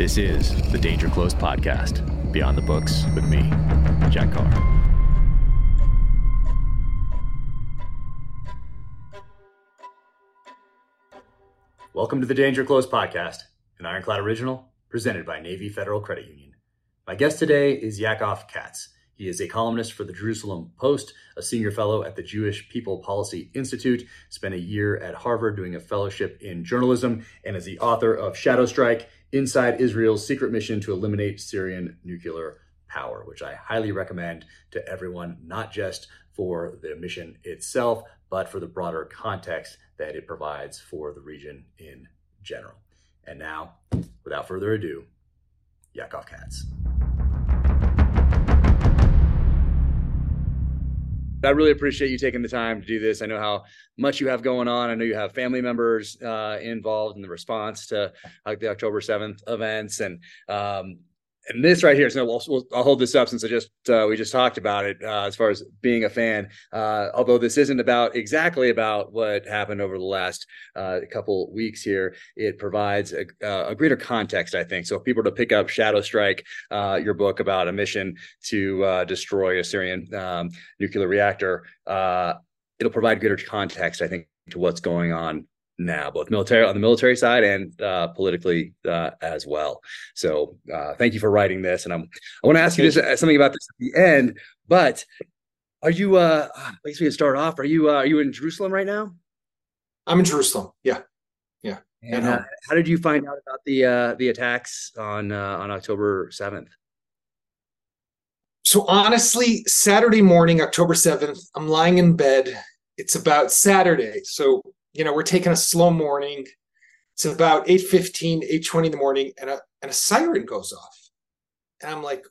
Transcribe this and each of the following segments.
This is the Danger Close podcast, Beyond the Books with me, Jack Carr. Welcome to the Danger Close podcast, an Ironclad original presented by Navy Federal Credit Union. My guest today is Yaakov Katz. He is a columnist for the Jerusalem Post, a senior fellow at the Jewish People Policy Institute, spent a year at Harvard doing a fellowship in journalism, and is the author of Shadow Strike Inside Israel's Secret Mission to Eliminate Syrian Nuclear Power, which I highly recommend to everyone, not just for the mission itself, but for the broader context that it provides for the region in general. And now, without further ado, Yaakov Katz. I really appreciate you taking the time to do this. I know how much you have going on. I know you have family members uh, involved in the response to like the October 7th events. And um, and this right here, so we'll, we'll, I'll hold this up since I just uh, we just talked about it uh, as far as being a fan. Uh, although this isn't about exactly about what happened over the last uh, couple weeks here, it provides a, a, greater context, I think. So if people to pick up Shadow Strike, uh, your book about a mission to uh, destroy a Syrian um, nuclear reactor, it'll provide greater context, I think, to what's going on now, both military on the military side and uh, politically uh, as well. So uh, thank you for writing this, and I'm I want to ask you this, uh, something about this at the end. But are you? Uh, I guess we can start off. Are you? Uh, are you in Jerusalem right now? I'm in Jerusalem. Yeah, yeah. And uh, how did you find out about the uh, the attacks on uh, on October seventh? So honestly, Saturday morning, October seventh, I'm lying in bed. It's about Saturday, so you know, we're taking a slow morning. It's about 8.15, 8.20 in the morning, and a, and a siren goes off. And I'm like,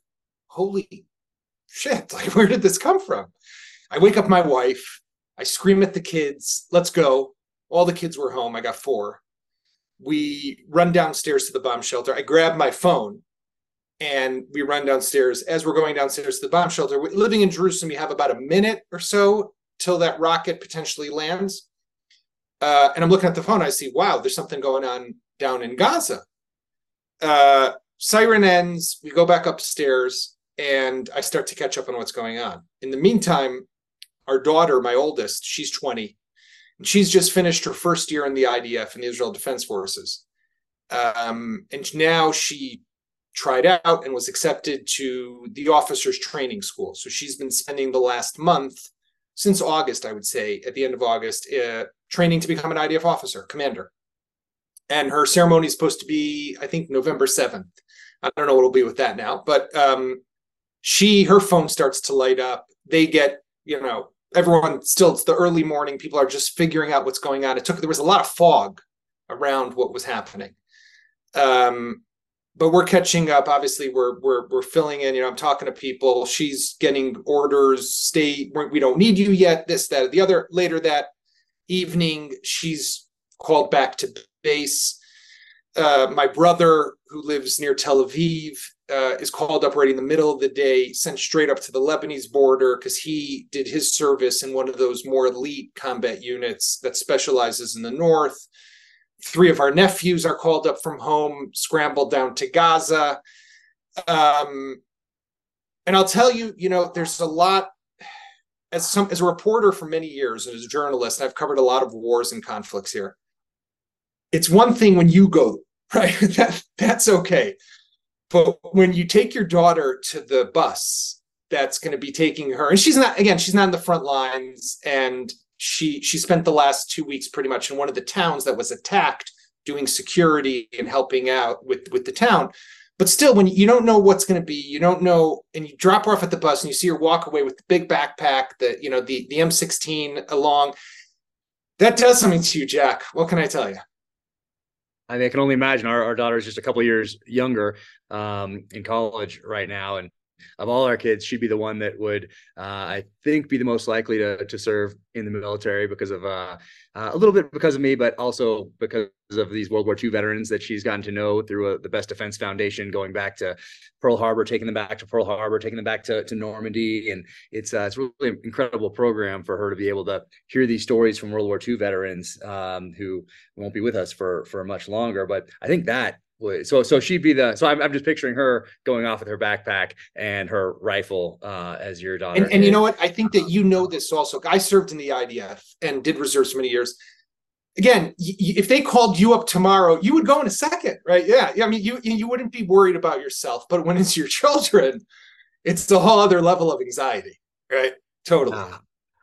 holy shit, like, where did this come from? I wake up my wife. I scream at the kids, let's go. All the kids were home. I got four. We run downstairs to the bomb shelter. I grab my phone and we run downstairs. As we're going downstairs to the bomb shelter, living in Jerusalem, you have about a minute or so till that rocket potentially lands. Uh, and I'm looking at the phone. I see, wow, there's something going on down in Gaza. Uh, siren ends. We go back upstairs, and I start to catch up on what's going on. In the meantime, our daughter, my oldest, she's 20, and she's just finished her first year in the IDF in the Israel Defense Forces. Um, and now she tried out and was accepted to the officers training school. So she's been spending the last month since August, I would say, at the end of August, uh, training to become an IDF officer, commander. And her ceremony is supposed to be, I think, November 7th. I don't know what it'll be with that now, but um, she, her phone starts to light up. They get, you know, everyone still, it's the early morning. People are just figuring out what's going on. It took, there was a lot of fog around what was happening. Um, but we're catching up. Obviously, we're we're we're filling in. You know, I'm talking to people. She's getting orders. Stay. We don't need you yet. This, that, the other. Later that evening, she's called back to base. Uh, my brother, who lives near Tel Aviv, uh, is called up right in the middle of the day, sent straight up to the Lebanese border because he did his service in one of those more elite combat units that specializes in the north three of our nephews are called up from home, scrambled down to Gaza. Um, and I'll tell you, you know, there's a lot as some as a reporter for many years and as a journalist, I've covered a lot of wars and conflicts here. It's one thing when you go, right? that that's okay. But when you take your daughter to the bus that's going to be taking her, and she's not again, she's not in the front lines, and she she spent the last two weeks pretty much in one of the towns that was attacked doing security and helping out with with the town but still when you don't know what's going to be you don't know and you drop her off at the bus and you see her walk away with the big backpack the you know the the m16 along that does something to you jack. What can i tell you I, mean, I can only imagine our, our daughter is just a couple years younger um, in college right now and of all our kids, she'd be the one that would, uh, I think, be the most likely to to serve in the military because of uh, uh, a little bit because of me, but also because of these World War II veterans that she's gotten to know through a, uh, the Best Defense Foundation, going back to Pearl Harbor, taking them back to Pearl Harbor, taking them back to, to Normandy, and it's uh, it's really an incredible program for her to be able to hear these stories from World War II veterans um, who won't be with us for for much longer. But I think that so so she'd be the so I'm, I'm just picturing her going off with her backpack and her rifle uh, as your daughter. And, and you know what? I think that you know this also. I served in the IDF and did reserves for many years. Again, y- if they called you up tomorrow, you would go in a second, right? Yeah, I mean, you you wouldn't be worried about yourself, but when it's your children, it's a whole other level of anxiety, right? Totally. Uh,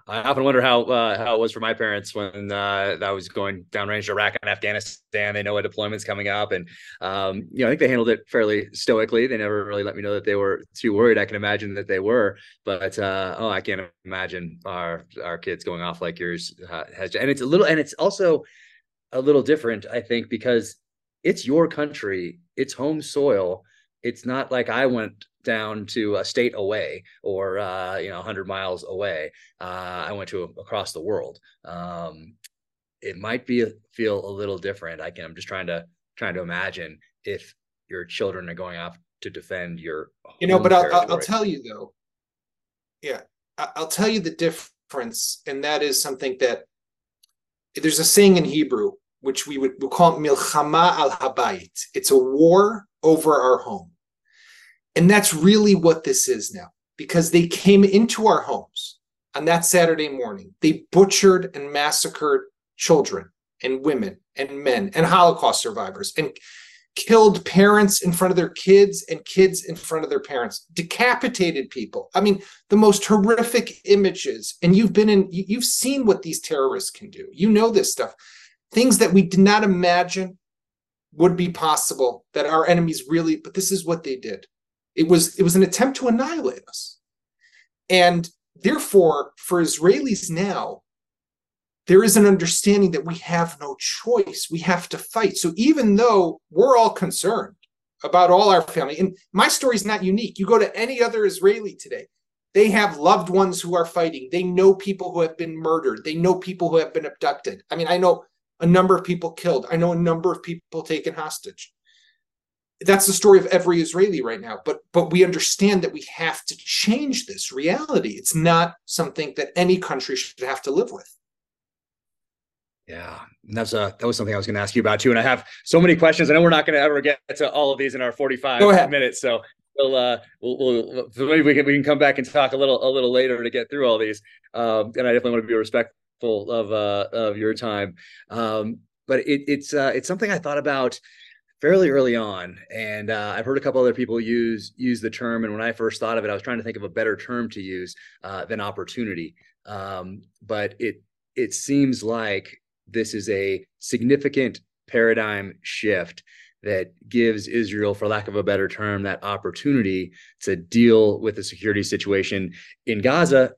I often wonder how uh, how it was for my parents when uh, I was going downrange to Iraq and Afghanistan. They know a deployment's coming up, and um, you know I think they handled it fairly stoically. They never really let me know that they were too worried. I can imagine that they were, but uh, oh, I can't imagine our our kids going off like yours uh, has. And it's a little, and it's also a little different, I think, because it's your country, it's home soil. It's not like I went down to a state away or uh, you know 100 miles away uh, i went to a, across the world. Um, it might be feel a little different. I can i'm just trying to trying to imagine if your children are going off to defend your you know but I'll, I'll, I'll tell you though. Yeah i'll tell you the difference and that is something that there's a saying in hebrew which we would we'll call milchama al habayit. It's a war over our home and that's really what this is now, because they came into our homes on that Saturday morning. They butchered and massacred children and women and men and Holocaust survivors and killed parents in front of their kids and kids in front of their parents, decapitated people. I mean, the most horrific images. And you've been in, you've seen what these terrorists can do. You know this stuff. Things that we did not imagine would be possible that our enemies really, but this is what they did. It was it was an attempt to annihilate us. And therefore, for Israelis now, there is an understanding that we have no choice. We have to fight. So even though we're all concerned about all our family, and my story is not unique. You go to any other Israeli today, they have loved ones who are fighting. They know people who have been murdered. They know people who have been abducted. I mean, I know a number of people killed. I know a number of people taken hostage that's the story of every Israeli right now. But but we understand that we have to change this reality. It's not something that any country should have to live with. Yeah, that's a that was something I was going to ask you about too. And I have so many questions. I know we're not going to ever get to all of these in our forty five minutes. So we'll uh we'll, we'll maybe we can we can come back and talk a little a little later to get through all these. Um, and I definitely want to be respectful of uh of your time. Um, but it, it's uh it's something I thought about fairly early on, and uh, I've heard a couple other people use use the term. And when I first thought of it, I was trying to think of a better term to use uh, than opportunity. Um, but it it seems like this is a significant paradigm shift that gives Israel, for lack of a better term, that opportunity to deal with the security situation in Gaza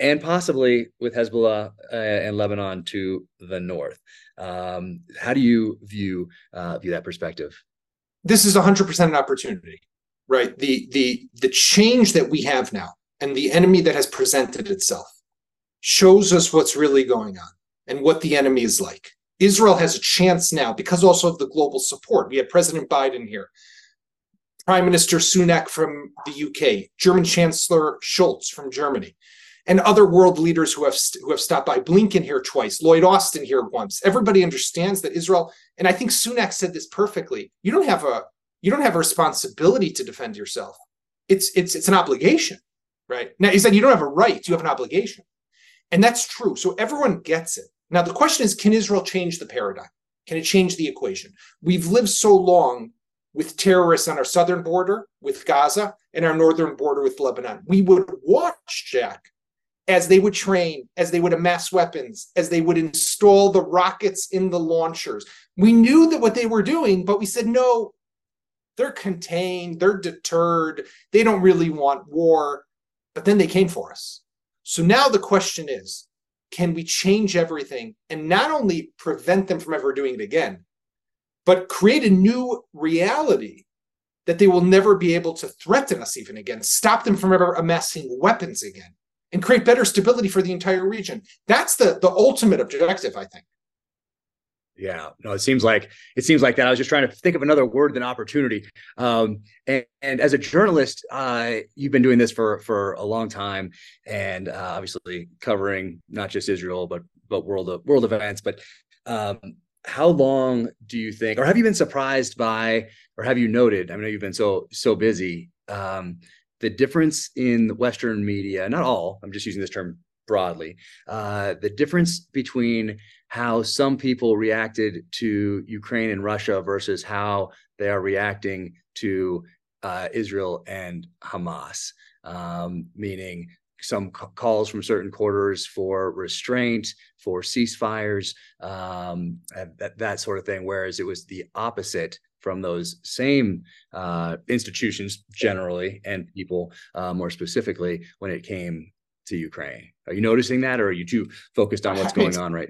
and possibly with Hezbollah uh, and Lebanon to the north. Um, how do you view uh, view that perspective? This is 100% an opportunity, right? The the the change that we have now and the enemy that has presented itself shows us what's really going on and what the enemy is like. Israel has a chance now because also of the global support. We have President Biden here, Prime Minister Sunak from the UK, German Chancellor Scholz from Germany and other world leaders who have who have stopped by. Blinken here twice, Lloyd Austin here once. Everybody understands that Israel, and I think Sunak said this perfectly. You don't have a you don't have a responsibility to defend yourself. It's it's it's an obligation, right? Now he said you don't have a right, you have an obligation, and that's true. So everyone gets it. Now the question is, can Israel change the paradigm? Can it change the equation? We've lived so long with terrorists on our southern border with Gaza and our northern border with Lebanon. We would watch, Jack, as they would train, as they would amass weapons, as they would install the rockets in the launchers. We knew that what they were doing, but we said, no, they're contained, they're deterred, they don't really want war. But then they came for us. So now the question is can we change everything and not only prevent them from ever doing it again, but create a new reality that they will never be able to threaten us even again, stop them from ever amassing weapons again? And create better stability for the entire region. That's the the ultimate objective, I think. Yeah, no, it seems like it seems like that. I was just trying to think of another word than opportunity. Um, and, and as a journalist, uh, you've been doing this for for a long time, and uh, obviously covering not just Israel but but world of world events. But um, how long do you think, or have you been surprised by, or have you noted? I know you've been so so busy. Um, the difference in Western media, not all. I'm just using this term broadly. Uh, the difference between how some people reacted to Ukraine and Russia versus how they are reacting to uh, Israel and Hamas, um, meaning some c- calls from certain quarters for restraint, for ceasefires, um, that, that sort of thing. Whereas it was the opposite from those same uh, institutions generally and people uh, more specifically when it came to Ukraine. Are you noticing that, or are you too focused on what's going on right?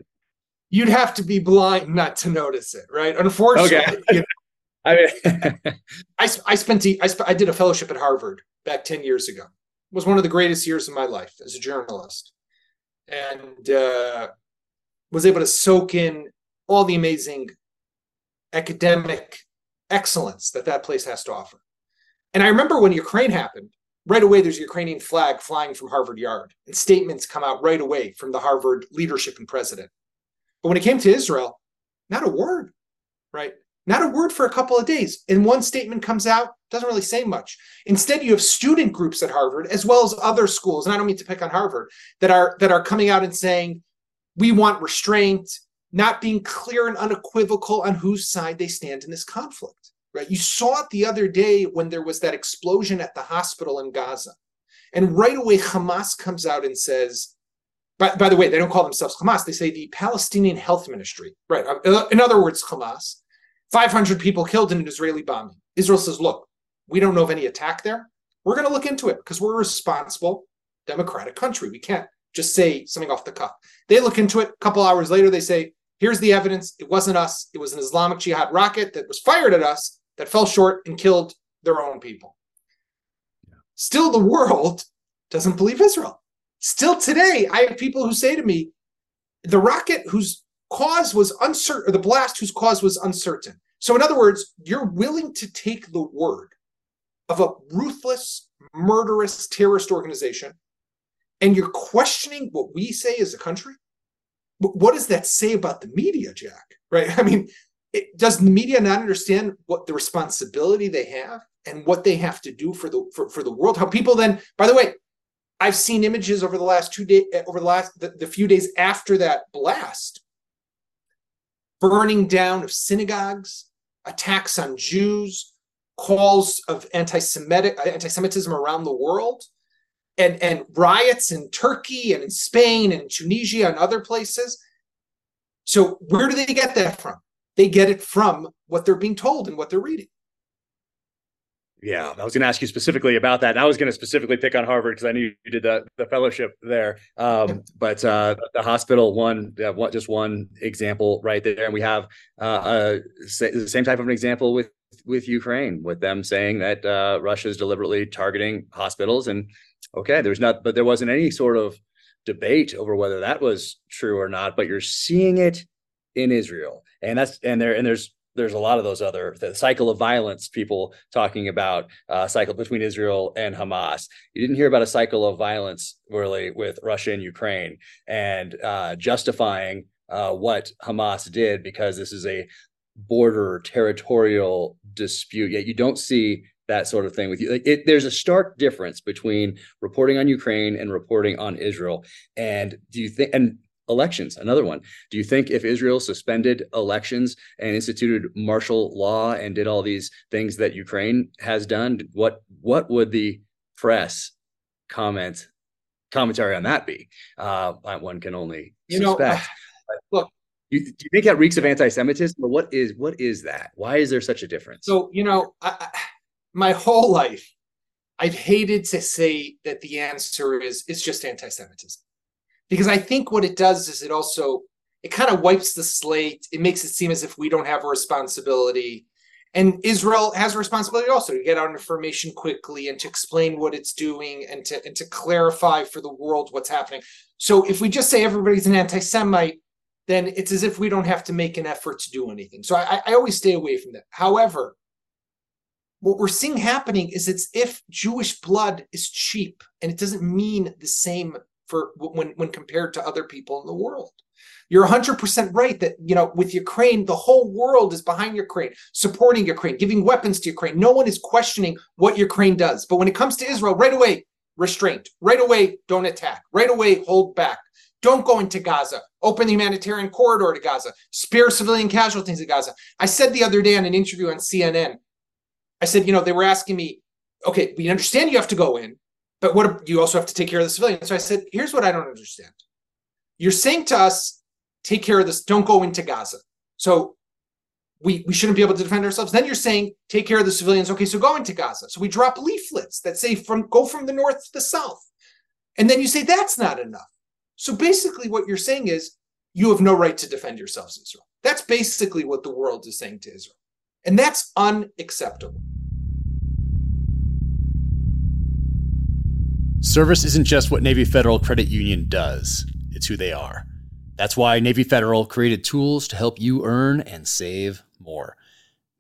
You'd have to be blind not to notice it, right? Unfortunately, okay. you know, I mean, I, I spent I, sp- I did a fellowship at Harvard back ten years ago It was one of the greatest years of my life as a journalist and uh, was able to soak in all the amazing academic excellence that that place has to offer. And I remember when Ukraine happened, right away there's a Ukrainian flag flying from Harvard Yard, and statements come out right away from the Harvard leadership and president. But when it came to Israel, not a word, right? Not a word for a couple of days. And one statement comes out, doesn't really say much. Instead, you have student groups at Harvard as well as other schools, and I don't mean to pick on Harvard, that are that are coming out and saying, we want restraint, not being clear and unequivocal on whose side they stand in this conflict. Right. You saw it the other day when there was that explosion at the hospital in Gaza. And right away, Hamas comes out and says, by, by the way, they don't call themselves Hamas, they say the Palestinian Health Ministry. Right. Uh, uh, in other words, Hamas 500 people killed in an Israeli bombing. Israel says, look, we don't know of any attack there. We're going to look into it because we're a responsible democratic country. We can't just say something off the cuff. They look into it. A couple hours later, they say, here's the evidence. It wasn't us. It was an Islamic Jihad rocket that was fired at us that fell short and killed their own people. Still, the world doesn't believe Israel. Still today, I have people who say to me, the rocket whose cause was uncertain, or the blast whose cause was uncertain. So, in other words, you're willing to take the word of a ruthless, murderous terrorist organization, and you're questioning what we say as a country. What does that say about the media, Jack? Right? I mean, it, does the media not understand what the responsibility they have and what they have to do for the for, for the world? How people then, by the way, I've seen images over the last two days, over the last the, the few days after that blast burning down of synagogues, attacks on Jews, calls of anti-Semitic anti-Semitism around the world, and, and riots in Turkey and in Spain and Tunisia and other places. So where do they get that from? They get it from what they're being told and what they're reading. Yeah, I was going to ask you specifically about that. And I was going to specifically pick on Harvard because I knew you did the, the fellowship there. Um, but uh, the hospital one, uh, one, just one example right there, and we have uh, the same type of an example with with Ukraine, with them saying that uh, Russia is deliberately targeting hospitals. And okay, there's not, but there wasn't any sort of debate over whether that was true or not. But you're seeing it in Israel, and that's and there and there's there's a lot of those other the cycle of violence people talking about uh, cycle between Israel and Hamas. You didn't hear about a cycle of violence really with Russia and Ukraine and uh, justifying uh, what Hamas did because this is a border territorial dispute. Yet you don't see that sort of thing with you. It, there's a stark difference between reporting on Ukraine and reporting on Israel. And do you think? And elections. Another one do you think if israel suspended elections and instituted martial law and did all these things that ukraine has done what what would the press comment commentary on that be? Uh one can only you suspect. Know, look. You, do you think that reeks of anti-semitism or what is what is that? Why is there such a difference? So you know I, my whole life i've hated to say that the answer is it's just anti-semitism because I think what it does is it also it kind of wipes the slate. It makes it seem as if we don't have a responsibility. And Israel has a responsibility also to get out information quickly and to explain what it's doing and to and to clarify for the world what's happening. So if we just say everybody's an anti-Semite, then it's as if we don't have to make an effort to do anything. So I, I always stay away from that. However, what we're seeing happening is it's if Jewish blood is cheap and it doesn't mean the same for when when compared to other people in the world. You're 100% right that, you know, with Ukraine, the whole world is behind Ukraine, supporting Ukraine, giving weapons to Ukraine. No one is questioning what Ukraine does. But when it comes to Israel, right away, restraint. Right away, don't attack. Right away, hold back. Don't go into Gaza. Open the humanitarian corridor to Gaza. Spare civilian casualties in Gaza. I said the other day on an interview on CNN, I said, you know, they were asking me, okay, we understand you have to go in, but what you also have to take care of the civilians. So I said, here's what I don't understand. You're saying to us, take care of this, don't go into Gaza. So we, we shouldn't be able to defend ourselves. Then you're saying, take care of the civilians. Okay, so go into Gaza. So we drop leaflets that say from go from the north to the south. And then you say that's not enough. So basically, what you're saying is you have no right to defend yourselves, Israel. That's basically what the world is saying to Israel. And that's unacceptable. Service isn't just what Navy Federal Credit Union does, it's who they are. That's why Navy Federal created tools to help you earn and save more.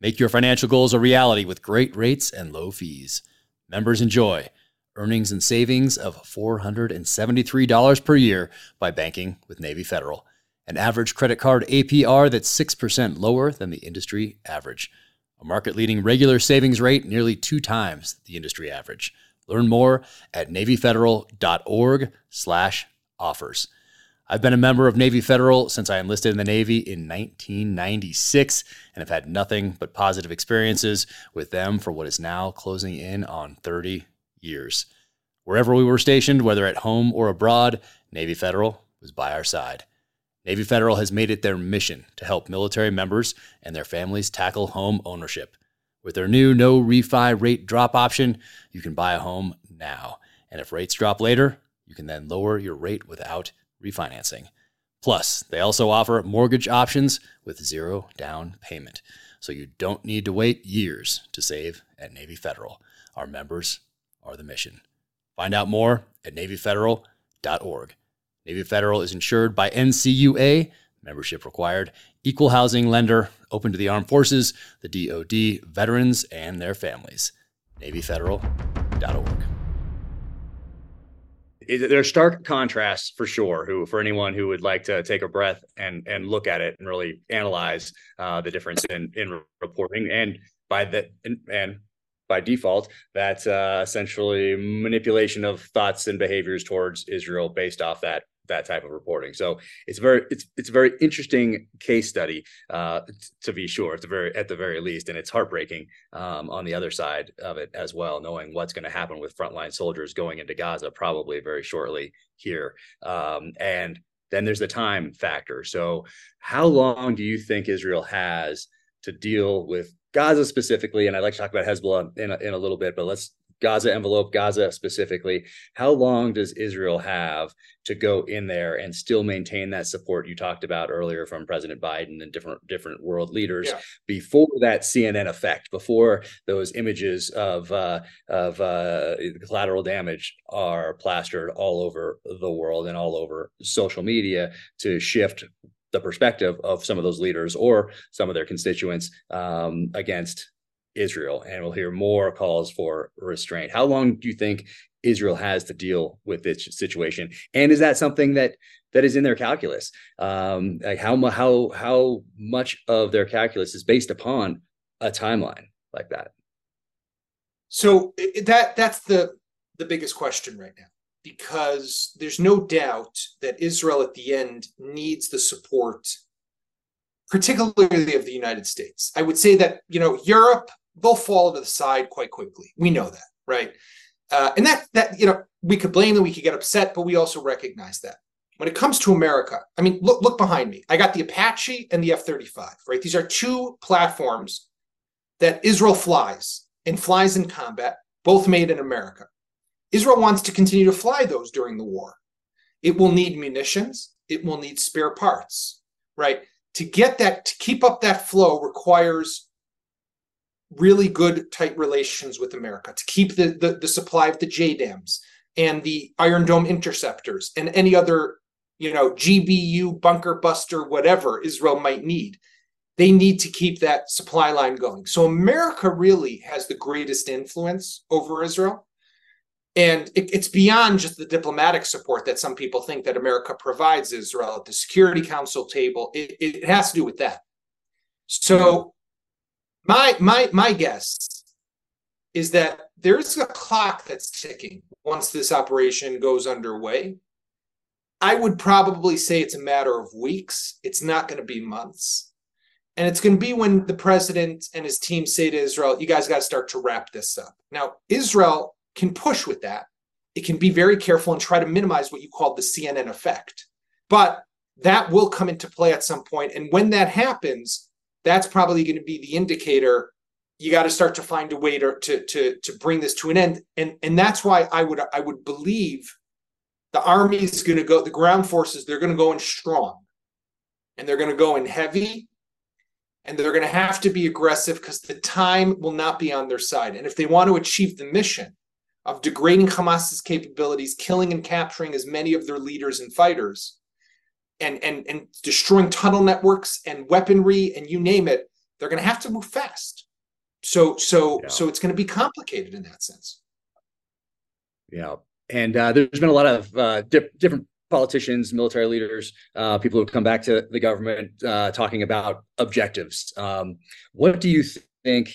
Make your financial goals a reality with great rates and low fees. Members enjoy earnings and savings of $473 per year by banking with Navy Federal. An average credit card APR that's 6% lower than the industry average. A market leading regular savings rate nearly two times the industry average. Learn more at navyfederal.org/offers. I've been a member of Navy Federal since I enlisted in the Navy in 1996 and have had nothing but positive experiences with them for what is now closing in on 30 years. Wherever we were stationed, whether at home or abroad, Navy Federal was by our side. Navy Federal has made it their mission to help military members and their families tackle home ownership. With their new no refi rate drop option, you can buy a home now. And if rates drop later, you can then lower your rate without refinancing. Plus, they also offer mortgage options with zero down payment. So you don't need to wait years to save at Navy Federal. Our members are the mission. Find out more at NavyFederal.org. Navy Federal is insured by NCUA, membership required, equal housing lender, open to the armed forces, the DoD, veterans, and their families. NavyFederal.org there's stark contrasts for sure who for anyone who would like to take a breath and and look at it and really analyze uh, the difference in in reporting and by that and, and by default that's uh, essentially manipulation of thoughts and behaviors towards israel based off that that type of reporting. So it's very it's it's a very interesting case study uh, to be sure. It's very at the very least, and it's heartbreaking um, on the other side of it as well, knowing what's going to happen with frontline soldiers going into Gaza probably very shortly here. Um, and then there's the time factor. So how long do you think Israel has to deal with Gaza specifically? And I'd like to talk about Hezbollah in a, in a little bit, but let's Gaza envelope, Gaza specifically, how long does Israel have to go in there and still maintain that support you talked about earlier from President Biden and different different world leaders yeah. before that CNN effect, before those images of uh, of uh, collateral damage are plastered all over the world and all over social media to shift the perspective of some of those leaders or some of their constituents um, against Israel, and we'll hear more calls for restraint. How long do you think Israel has to deal with this situation? And is that something that that is in their calculus? Um, like how how how much of their calculus is based upon a timeline like that? So that that's the the biggest question right now because there's no doubt that Israel at the end needs the support particularly of the United States. I would say that, you know, Europe they'll fall to the side quite quickly. We know that, right? Uh, and that that you know we could blame them, we could get upset, but we also recognize that when it comes to America, I mean, look look behind me. I got the Apache and the F thirty five. Right, these are two platforms that Israel flies and flies in combat, both made in America. Israel wants to continue to fly those during the war. It will need munitions. It will need spare parts. Right. To get that, to keep up that flow requires really good tight relations with America to keep the, the, the supply of the JDAMs and the Iron Dome interceptors and any other, you know, GBU, bunker buster, whatever Israel might need. They need to keep that supply line going. So America really has the greatest influence over Israel. And it, it's beyond just the diplomatic support that some people think that America provides Israel at the Security Council table. It, it has to do with that. So my my my guess is that there's a clock that's ticking once this operation goes underway. I would probably say it's a matter of weeks. It's not going to be months. And it's going to be when the president and his team say to Israel, you guys got to start to wrap this up. Now, Israel can push with that. It can be very careful and try to minimize what you call the CNN effect. But that will come into play at some point. And when that happens, that's probably going to be the indicator. You got to start to find a way to, to to to bring this to an end. And and that's why i would i would believe the army is going to go the ground forces they're going to go in strong. And they're going to go in heavy. And they're going to have to be aggressive because the time will not be on their side. And if they want to achieve the mission of degrading Hamas's capabilities, killing and capturing as many of their leaders and fighters, and and and destroying tunnel networks and weaponry and you name it, they're going to have to move fast. So so yeah. so it's going to be complicated in that sense. Yeah, and uh, there's been a lot of uh, di- different politicians, military leaders, uh, people who come back to the government uh, talking about objectives. Um, what do you think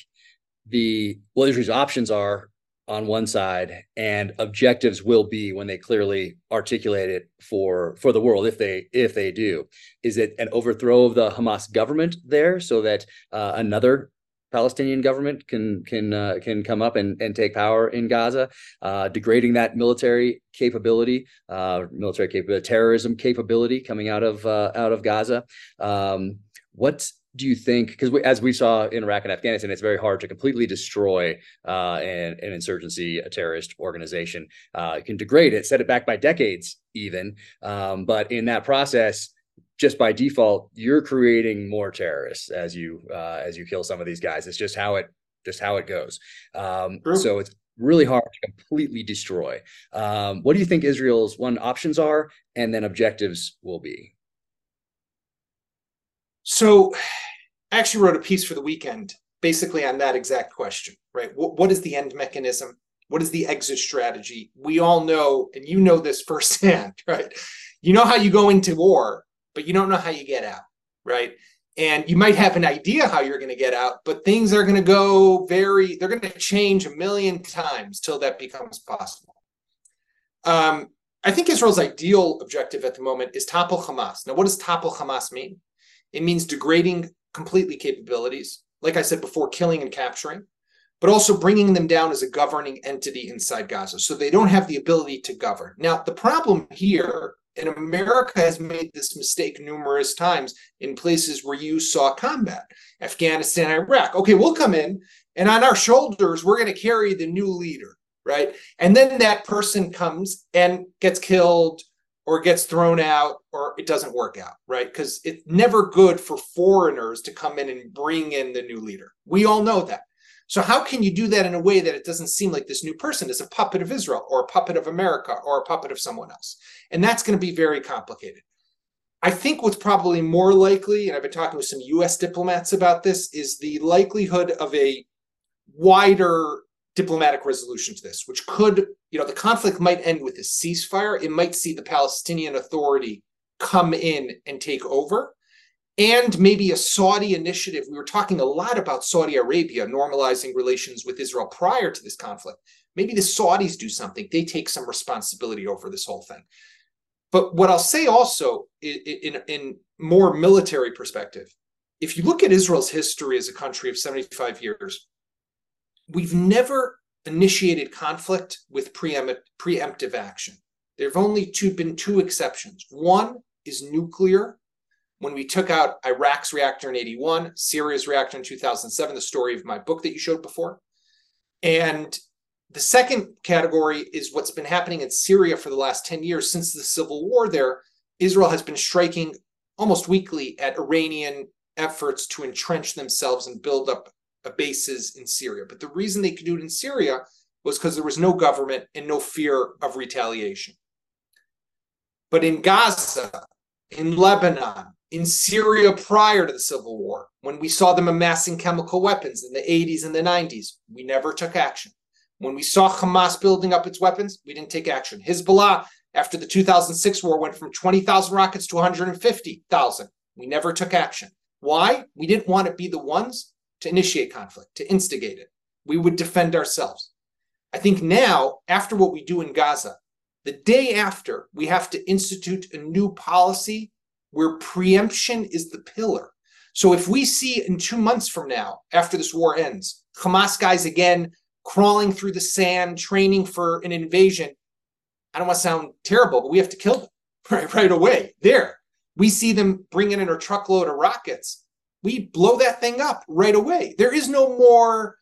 the well, Israel's options are on one side, and objectives will be when they clearly articulate it for for the world, if they if they do? Is it an overthrow of the Hamas government there, so that uh, another Palestinian government can can uh, can come up and, and take power in Gaza, uh, degrading that military capability, uh, military capability, terrorism capability coming out of uh, out of Gaza. Um, what do you think? Because as we saw in Iraq and Afghanistan, it's very hard to completely destroy uh, an, an, insurgency, a terrorist organization. Uh, you can degrade it, set it back by decades, even. Um, but in that process, just by default, you're creating more terrorists as you uh, as you kill some of these guys. It's just how it just how it goes. Um, so it's really hard to completely destroy. Um, what do you think Israel's one options are, and then objectives will be? So, I actually wrote a piece for the weekend, basically on that exact question. Right? what, what is the end mechanism? What is the exit strategy? We all know, and you know this firsthand, right? You know how you go into war but you don't know how you get out, right? And you might have an idea how you're going to get out, but things are going to go very, they're going to change a million times till that becomes possible. Um, I think Israel's ideal objective at the moment is topple Hamas. Now, what does topple Hamas mean? It means degrading completely capabilities, like I said before, killing and capturing, but also bringing them down as a governing entity inside Gaza. So they don't have the ability to govern. Now, the problem here and America has made this mistake numerous times in places where you saw combat Afghanistan, Iraq. Okay, we'll come in, and on our shoulders, we're going to carry the new leader, right? And then that person comes and gets killed or gets thrown out or it doesn't work out, right? Because it's never good for foreigners to come in and bring in the new leader. We all know that. So how can you do that in a way that it doesn't seem like this new person is a puppet of Israel or a puppet of America or a puppet of someone else? And that's going to be very complicated. I think what's probably more likely, and I've been talking with some US diplomats about this, is the likelihood of a wider diplomatic resolution to this, which could, you know, the conflict might end with a ceasefire. It might see the Palestinian Authority come in and take over and maybe a Saudi initiative. We were talking a lot about Saudi Arabia normalizing relations with Israel prior to this conflict. Maybe the Saudis do something, they take some responsibility over this whole thing. But what I'll say also in, in, in more military perspective, if you look at Israel's history as a country of 75 years, we've never initiated conflict with preemptive action. There have only two, been two exceptions. One is nuclear when we took out Iraq's reactor in 81, Syria's reactor in 2007, the story of my book that you showed before. And the second category is what's been happening in Syria for the last 10 years since the civil war there. Israel has been striking almost weekly at Iranian efforts to entrench themselves and build up bases in Syria. But the reason they could do it in Syria was because there was no government and no fear of retaliation. But in Gaza, in Lebanon, in Syria prior to the Civil War, when we saw them amassing chemical weapons in the 80s and the 90s, we never took action. When we saw Hamas building up its weapons, we didn't take action. Hezbollah, after the 2006 war, went from 20,000 rockets to 150,000. We never took action. Why? We didn't want to be the ones to initiate conflict, to instigate it. We would defend ourselves. I think now, after what we do in Gaza, the day after, we have to institute a new policy where preemption is the pillar. So if we see in two months from now, after this war ends, Hamas guys again crawling through the sand, training for an invasion, I don't want to sound terrible, but we have to kill them right, right away. There. We see them bringing in a truckload of rockets. We blow that thing up right away. There is no more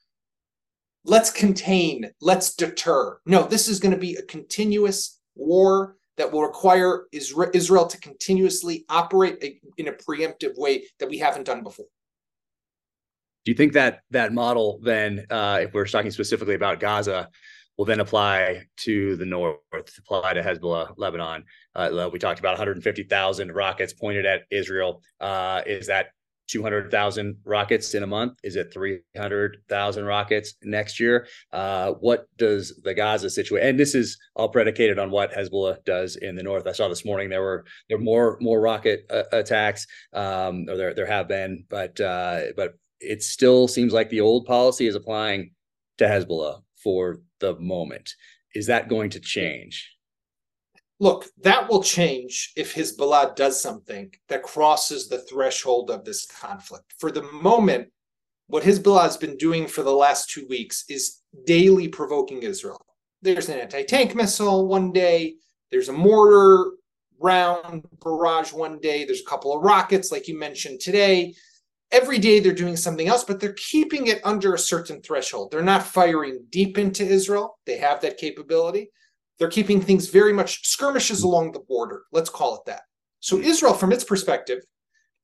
let's contain, let's deter. No, this is going to be a continuous war that will require Israel to continuously operate in a preemptive way that we haven't done before. Do you think that that model then, uh, if we're talking specifically about Gaza, will then apply to the north, apply to Hezbollah, Lebanon? Uh, we talked about 150,000 rockets pointed at Israel. Uh, is that 200,000 rockets in a month? Is it 300,000 rockets next year? Uh, what does the Gaza situation? And this is all predicated on what Hezbollah does in the north. I saw this morning there were there were more more rocket uh, attacks, um, or there there have been, but uh, but it still seems like the old policy is applying to Hezbollah for the moment. Is that going to change? Look, that will change if Hezbollah does something that crosses the threshold of this conflict. For the moment, what Hezbollah has been doing for the last two weeks is daily provoking Israel. There's an anti tank missile one day, there's a mortar round barrage one day, there's a couple of rockets, like you mentioned today. Every day they're doing something else, but they're keeping it under a certain threshold. They're not firing deep into Israel. They have that capability they're keeping things very much skirmishes along the border. Let's call it that. So hmm. Israel, from its perspective,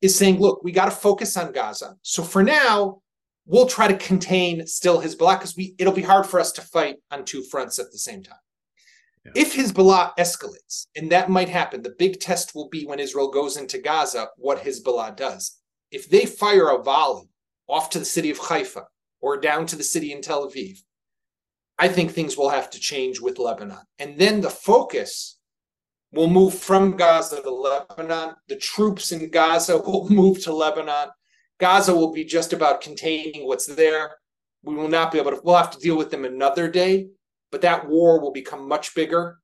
is saying, look, we got to focus on Gaza. So for now, we'll try to contain still Hezbollah because we it'll be hard for us to fight on two fronts at the same time. Yeah. If Hezbollah escalates, and that might happen, the big test will be when Israel goes into Gaza, what Hezbollah does. If they fire a volley off to the city of Haifa or down to the city in Tel Aviv, I think things will have to change with Lebanon. And then the focus will move from Gaza to Lebanon. The troops in Gaza will move to Lebanon. Gaza will be just about containing what's there. We will not be able to, we'll have to deal with them another day, but that war will become much bigger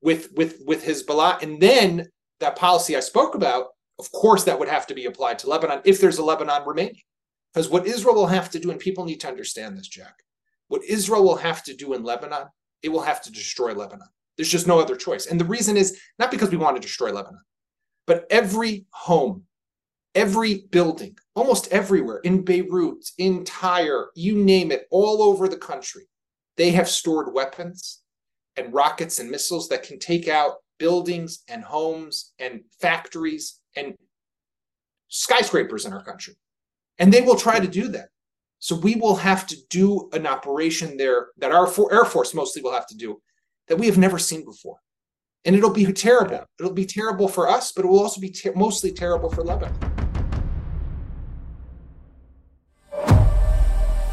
with with with Hezbollah. And then that policy I spoke about, of course, that would have to be applied to Lebanon if there's a Lebanon remaining. Because what Israel will have to do, and people need to understand this, Jack, what Israel will have to do in Lebanon, it will have to destroy Lebanon. There's just no other choice. And the reason is not because we want to destroy Lebanon, but every home, every building, almost everywhere in Beirut, in Tyre, you name it, all over the country, they have stored weapons and rockets and missiles that can take out buildings and homes and factories and skyscrapers in our country. And they will try to do that. So we will have to do an operation there that our Air Force mostly will have to do that we have never seen before. And it'll be terrible. It'll be terrible for us, but it will also be ter- mostly terrible for Lebanon.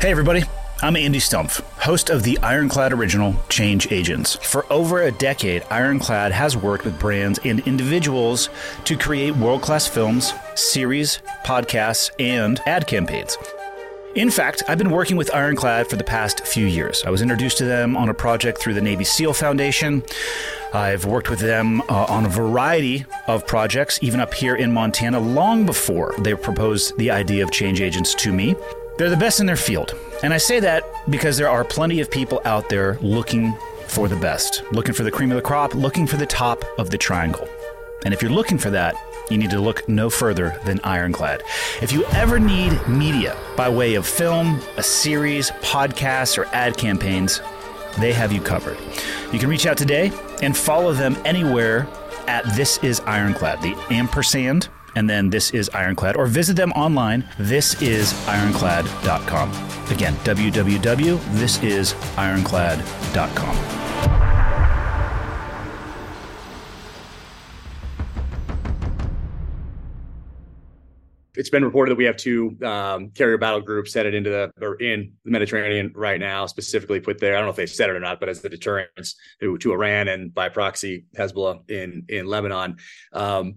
Hey, everybody. I'm Andy Stumpf, host of the Ironclad original Change Agents. For over a decade, Ironclad has worked with brands and individuals to create world class films, series, podcasts, and ad campaigns. In fact, I've been working with Ironclad for the past few years. I was introduced to them on a project through the Navy SEAL Foundation. I've worked with them uh, on a variety of projects, even up here in Montana, long before they proposed the idea of change agents to me. They're the best in their field. And I say that because there are plenty of people out there looking for the best, looking for the cream of the crop, looking for the top of the triangle. And if you're looking for that, you need to look no further than Ironclad. If you ever need media by way of film, a series, podcasts, or ad campaigns, they have you covered. You can reach out today and follow them anywhere at This Is Ironclad, the ampersand, and then This Is Ironclad, or visit them online, thisisironclad.com. Again, www.thisisironclad.com. it's been reported that we have two um, carrier battle groups headed into the or in the Mediterranean right now, specifically put there. I don't know if they said it or not, but as the deterrence to, to Iran and by proxy Hezbollah in in Lebanon. Um,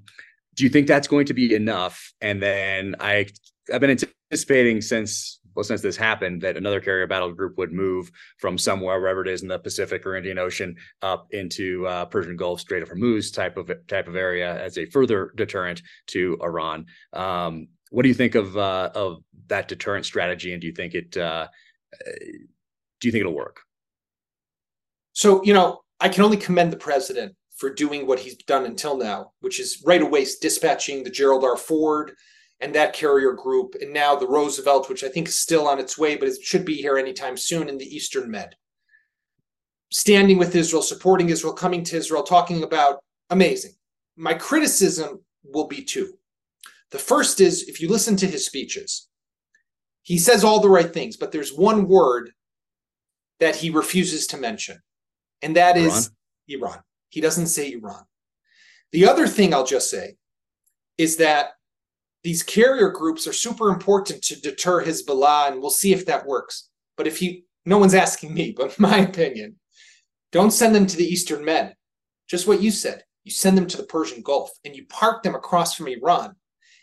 do you think that's going to be enough? And then I I've been anticipating since well since this happened that another carrier battle group would move from somewhere wherever it is in the Pacific or Indian Ocean up into uh, Persian Gulf, Strait of Hormuz type of type of area as a further deterrent to Iran. Um, what do you think of uh, of that deterrent strategy, and do you think it uh, do you think it'll work? So you know, I can only commend the president for doing what he's done until now, which is right away dispatching the Gerald R. Ford and that carrier group, and now the Roosevelt, which I think is still on its way, but it should be here anytime soon in the Eastern Med. Standing with Israel, supporting Israel, coming to Israel, talking about amazing. My criticism will be two. The first is if you listen to his speeches, he says all the right things, but there's one word that he refuses to mention, and that Iran? is Iran. He doesn't say Iran. The other thing I'll just say is that these carrier groups are super important to deter Hezbollah, and we'll see if that works. But if you, no one's asking me, but my opinion, don't send them to the Eastern Med. Just what you said. You send them to the Persian Gulf and you park them across from Iran.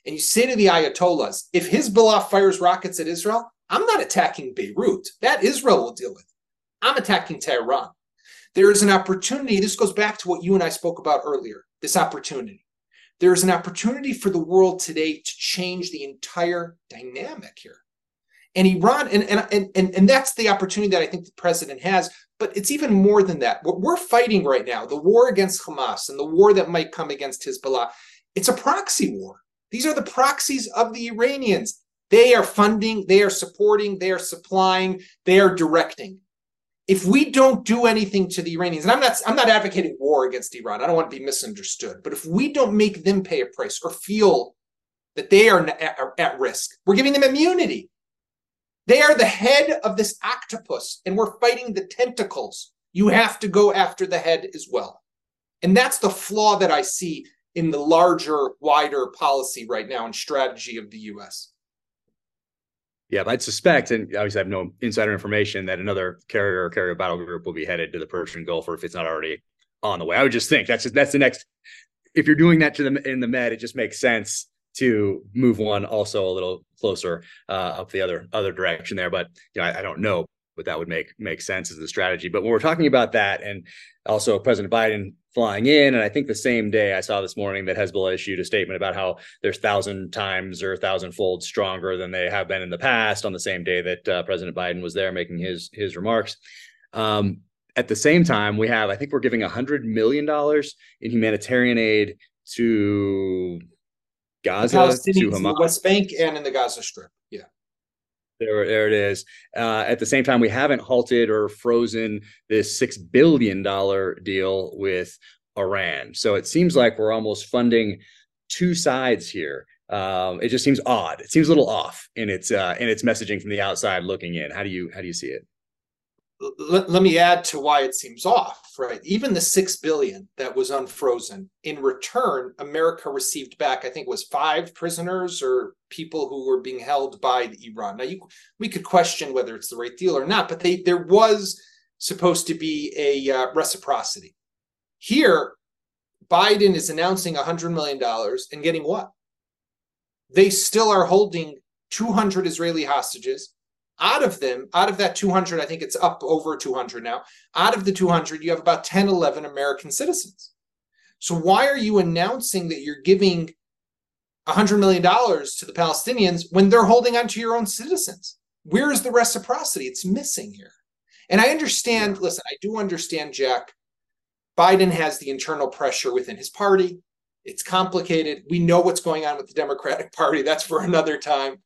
And you say to the Ayatollahs, if Hezbollah fires rockets at Israel, I'm not attacking Beirut. That Israel will deal with. I'm attacking Tehran. There is an opportunity. This goes back to what you and I spoke about earlier this opportunity. There is an opportunity for the world today to change the entire dynamic here. And Iran, and, and, and, and that's the opportunity that I think the president has. But it's even more than that. What we're fighting right now, the war against Hamas and the war that might come against Hezbollah, it's a proxy war. These are the proxies of the Iranians. They are funding, they are supporting, they are supplying, they are directing if we don't do anything to the Iranians, and I'm not I'm not advocating war against Iran. I don't want to be misunderstood. But if we don't make them pay a price or feel that they are at, are at risk, we're giving them immunity. They are the head of this octopus, and we're fighting the tentacles. You have to go after the head as well. And that's the flaw that I see in the larger, wider policy right now and strategy of the US. Yeah, but I'd suspect, and obviously I have no insider information, that another carrier or carrier battle group will be headed to the Persian Gulf, or if it's not already on the way. I would just think that's just, that's the next. If you're doing that to the in the Med, it just makes sense to move one also a little closer uh, up the other other direction there. But you know, I, I don't know, but that would make make sense as a strategy. But when we're talking about that, and also President Biden flying in. And I think the same day I saw this morning that Hezbollah issued a statement about how they're thousand times or thousand fold stronger than they have been in the past. On the same day that uh, President Biden was there making his his remarks. Um, at the same time, we have I think we're giving a hundred million dollars in humanitarian aid to Gaza, to Hamas, the West Bank, and in the Gaza Strip. Yeah. There, there it is. Uh, at the same time, we haven't halted or frozen this six billion dollar deal with Iran. So it seems like we're almost funding two sides here. Um, it just seems odd. It seems a little off in its uh, in its messaging from the outside looking in. How do you how do you see it? Let, let me add to why it seems off right? Even the 6 billion that was unfrozen in return america received back i think was five prisoners or people who were being held by iran. Now you, we could question whether it's the right deal or not but they there was supposed to be a uh, reciprocity. Here biden is announcing 100 million dollars and getting what? They still are holding 200 israeli hostages out of them, out of that 200, I think it's up over 200 now. Out of the 200, you have about 10, 11 American citizens. So why are you announcing that you're giving $100 million to the Palestinians when they're holding on to your own citizens? Where is the reciprocity? It's missing here. And I understand, listen, I do understand, Jack. Biden has the internal pressure within his party. It's complicated. We know what's going on with the Democratic Party. That's for another time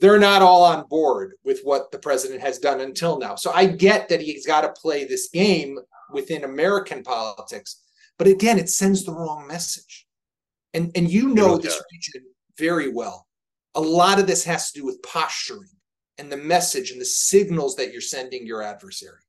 they're not all on board with what the president has done until now. So I get that he's got to play this game within American politics, but again, it sends the wrong message. And and you know this region very well. A lot of this has to do with posturing and the message and the signals that you're sending your adversary.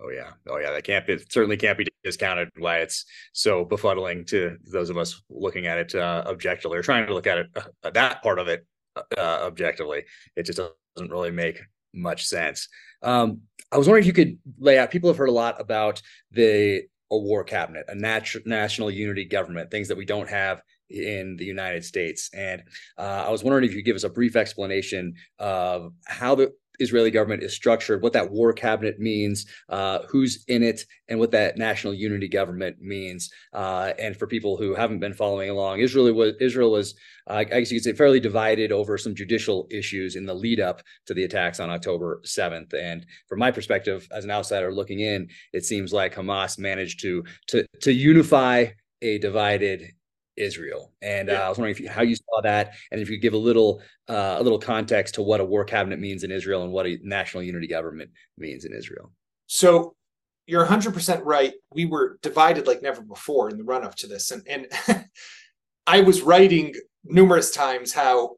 Oh yeah, oh yeah. That can't be certainly can't be discounted. Why it's so befuddling to those of us looking at it uh, objectively or trying to look at it uh, that part of it uh, objectively. It just doesn't really make much sense. Um, I was wondering if you could lay out. People have heard a lot about the a war cabinet, a nat- national unity government, things that we don't have in the United States. And uh, I was wondering if you could give us a brief explanation of how the Israeli government is structured, what that war cabinet means, uh, who's in it, and what that national unity government means. Uh, and for people who haven't been following along, Israel was Israel was, uh, I guess you could say, fairly divided over some judicial issues in the lead up to the attacks on October seventh. And from my perspective, as an outsider looking in, it seems like Hamas managed to to to unify a divided Israel. And uh, I was wondering if you, how you saw that, and if you could give a little uh, a little context to what a war cabinet means in Israel and what a national unity government means in Israel. So you're 100% right. We were divided like never before in the run up to this, and and I was writing numerous times how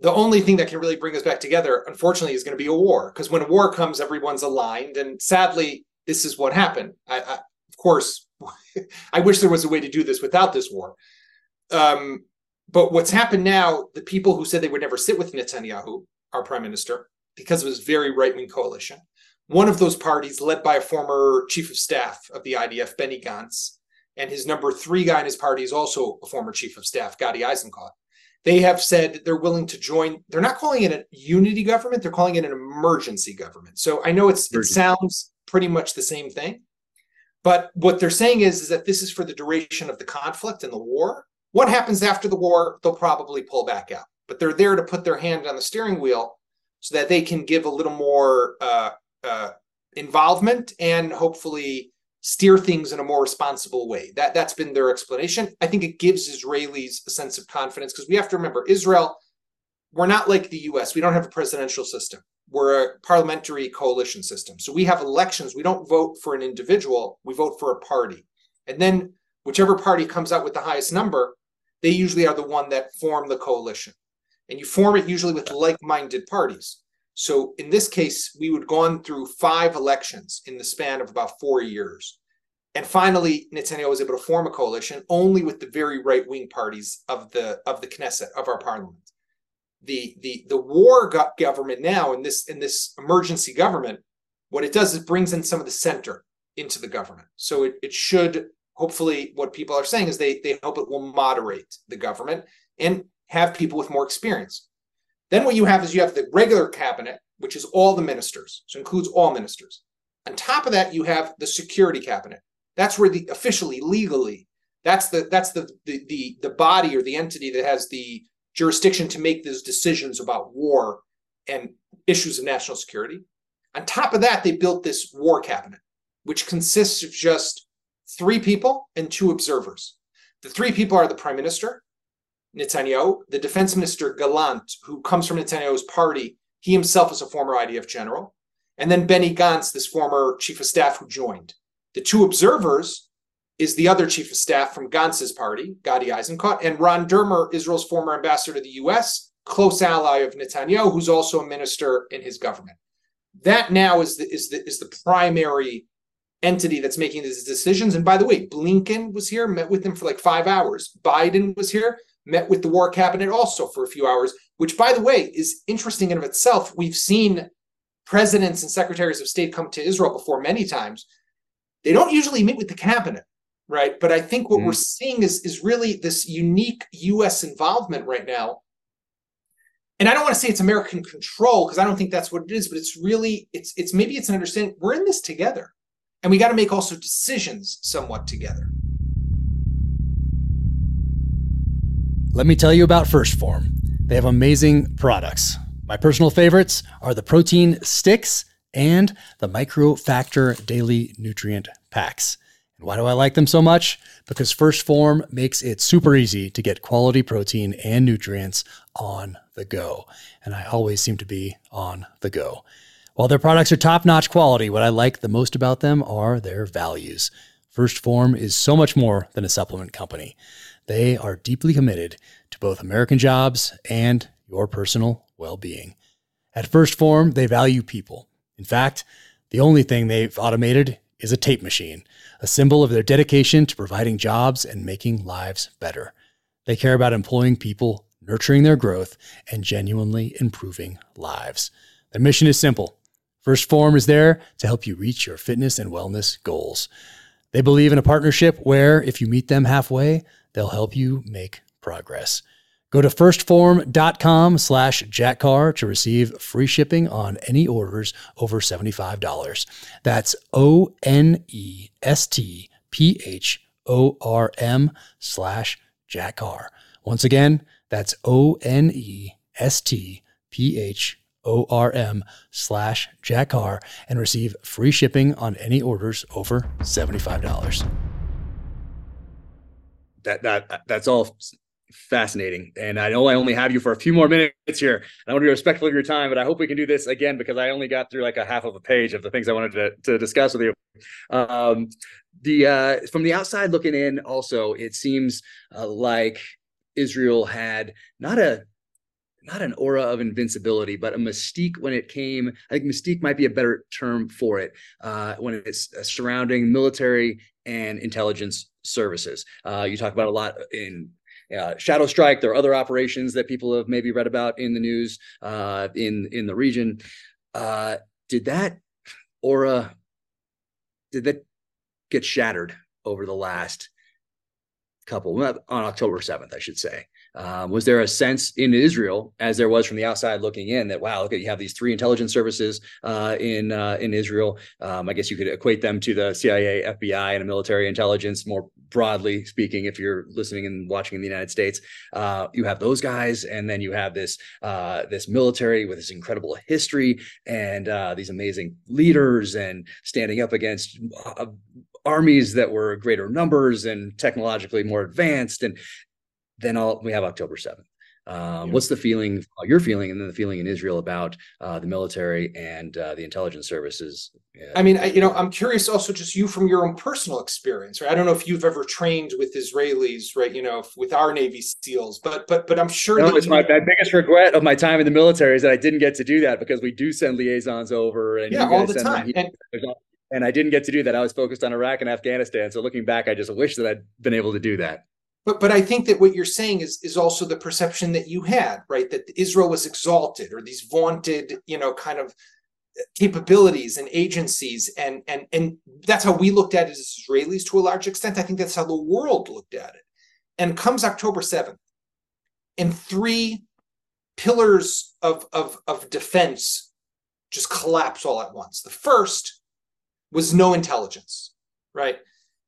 the only thing that can really bring us back together, unfortunately, is going to be a war. Because when a war comes, everyone's aligned, and sadly, this is what happened. I, I of course, I wish there was a way to do this without this war. Um, but what's happened now, the people who said they would never sit with Netanyahu, our prime minister, because of his very right wing coalition, one of those parties, led by a former chief of staff of the IDF, Benny Gantz, and his number three guy in his party is also a former chief of staff, Gadi Eisenkot. They have said they're willing to join. They're not calling it a unity government; they're calling it an emergency government. So I know it's it sounds pretty much the same thing, but what they're saying is, is that this is for the duration of the conflict and the war, what happens after the war? They'll probably pull back out, but they're there to put their hand on the steering wheel so that they can give a little more uh, uh, involvement and hopefully steer things in a more responsible way. That that's been their explanation. I think it gives Israelis a sense of confidence because we have to remember Israel. We're not like the U.S. We don't have a presidential system. We're a parliamentary coalition system. So we have elections. We don't vote for an individual. We vote for a party, and then whichever party comes out with the highest number they usually are the one that form the coalition. And you form it usually with like-minded parties. So in this case, we would gone through five elections in the span of about four years. And finally, Netanyahu was able to form a coalition only with the very right-wing parties of the of the Knesset, of our parliament. The the the war government now in this in this emergency government, what it does is brings in some of the center into the government. So it, it should hopefully what people are saying is they they hope it will moderate the government and have people with more experience. Then what you have is you have the regular cabinet, which is all the ministers, so includes all ministers. On top of that, you have the security cabinet. That's where the officially, legally, that's the that's the the the, the body or the entity that has the jurisdiction to make those decisions about war and issues of national security. On top of that, they built this war cabinet, which consists of just three people and two observers. The three people are the prime minister, Netanyahu, the defense minister, Gallant, who comes from Netanyahu's party. He himself is a former IDF general. And then Benny Gantz, this former chief of staff who joined. The two observers is the other chief of staff from Gantz's party, Gadi Eisenkot, and Ron Dermer, Israel's former ambassador to the US, close ally of Netanyahu, who's also a minister in his government. That now is the, is the, is the primary entity that's making these decisions. And by the way, Blinken was here, met with him for like five hours. Biden was here, met with the war cabinet also for a few hours, which, by the way, is interesting in of itself. We've seen presidents and secretaries of state come to Israel before many times. They don't usually meet with the cabinet, right? But I think what mm. we're seeing is, is really this unique US involvement right now. And I don't want to say it's American control because I don't think that's what it is, but it's really it's it's maybe it's an understanding we're in this together and we got to make also decisions somewhat together. Let me tell you about 1st Phorm. They have amazing products. My personal favorites are the protein sticks and the micro factor daily nutrient packs. And why do I like them so much? Because 1st Phorm makes it super easy to get quality protein and nutrients on the go. And I always seem to be on the go. While their products are top notch quality, what I like the most about them are their values. 1st Phorm is so much more than a supplement company. They are deeply committed to both American jobs and your personal well being. At 1st Phorm, they value people. In fact, The only thing they've automated is a tape machine, a symbol of their dedication to providing jobs and making lives better. They care about employing people, nurturing their growth, and genuinely improving lives. Their mission is simple. First Phorm is there to help you reach your fitness and wellness goals. They believe in a partnership where if you meet them halfway, they'll help you make progress. Go to firstform.com slash jackcar to receive free shipping on any orders over $75. That's O-N-E-S-T-P-H-O-R-M slash jackcar. Once again, that's O-N-E-S-T-P-H-O-R-M slash jackcar and receive free shipping on any orders over $75. That, that, that's all fascinating. And I know I only have you for a few more minutes here. I want to be respectful of your time, but I hope we can do this again because I only got through like a half of a page of the things I wanted to, to discuss with you. Um, the uh, from the outside looking in, also it seems uh, like Israel had not a not an aura of invincibility, but a mystique when it came. I think mystique might be a better term for it uh, when it's surrounding military and intelligence services. Uh, you talk about a lot in uh, Shadow Strike. There are other operations that people have maybe read about in the news uh, in in the region. Uh, did that aura? Did that get shattered over the last couple on October seventh? I should say. Um, was there a sense in Israel, as there was from the outside looking in, that wow, look you have these three intelligence services uh, in uh, in Israel? Um, I guess you could equate them to the CIA, FBI, and military intelligence more broadly speaking. If you're listening and watching in the United States, uh, you have those guys, and then you have this uh, this military with this incredible history and uh, these amazing leaders and standing up against uh, armies that were greater numbers and technologically more advanced and then I'll, we have October 7th. Um, yeah. What's the feeling, uh, your feeling, and then the feeling in Israel about uh, the military and uh, the intelligence services? I mean, I, you know, I'm curious also just you from your own personal experience, right? I don't know if you've ever trained with Israelis, right? You know, with our Navy SEALs, but but but I'm sure. No, it's my, my, biggest regret of my time in the military is that I didn't get to do that because we do send liaisons over and yeah, all the time. And, and I didn't get to do that. I was focused on Iraq and Afghanistan. So looking back, I just wish that I'd been able to do that. But but I think that what you're saying is is also the perception that you had, right? That Israel was exalted or these vaunted, you know, kind of uh, capabilities and agencies and and and that's how we looked at it as Israelis to a large extent. I think that's how the world looked at it. And comes October 7th, and three pillars of, of, of defense just collapse all at once. The first was no intelligence, right?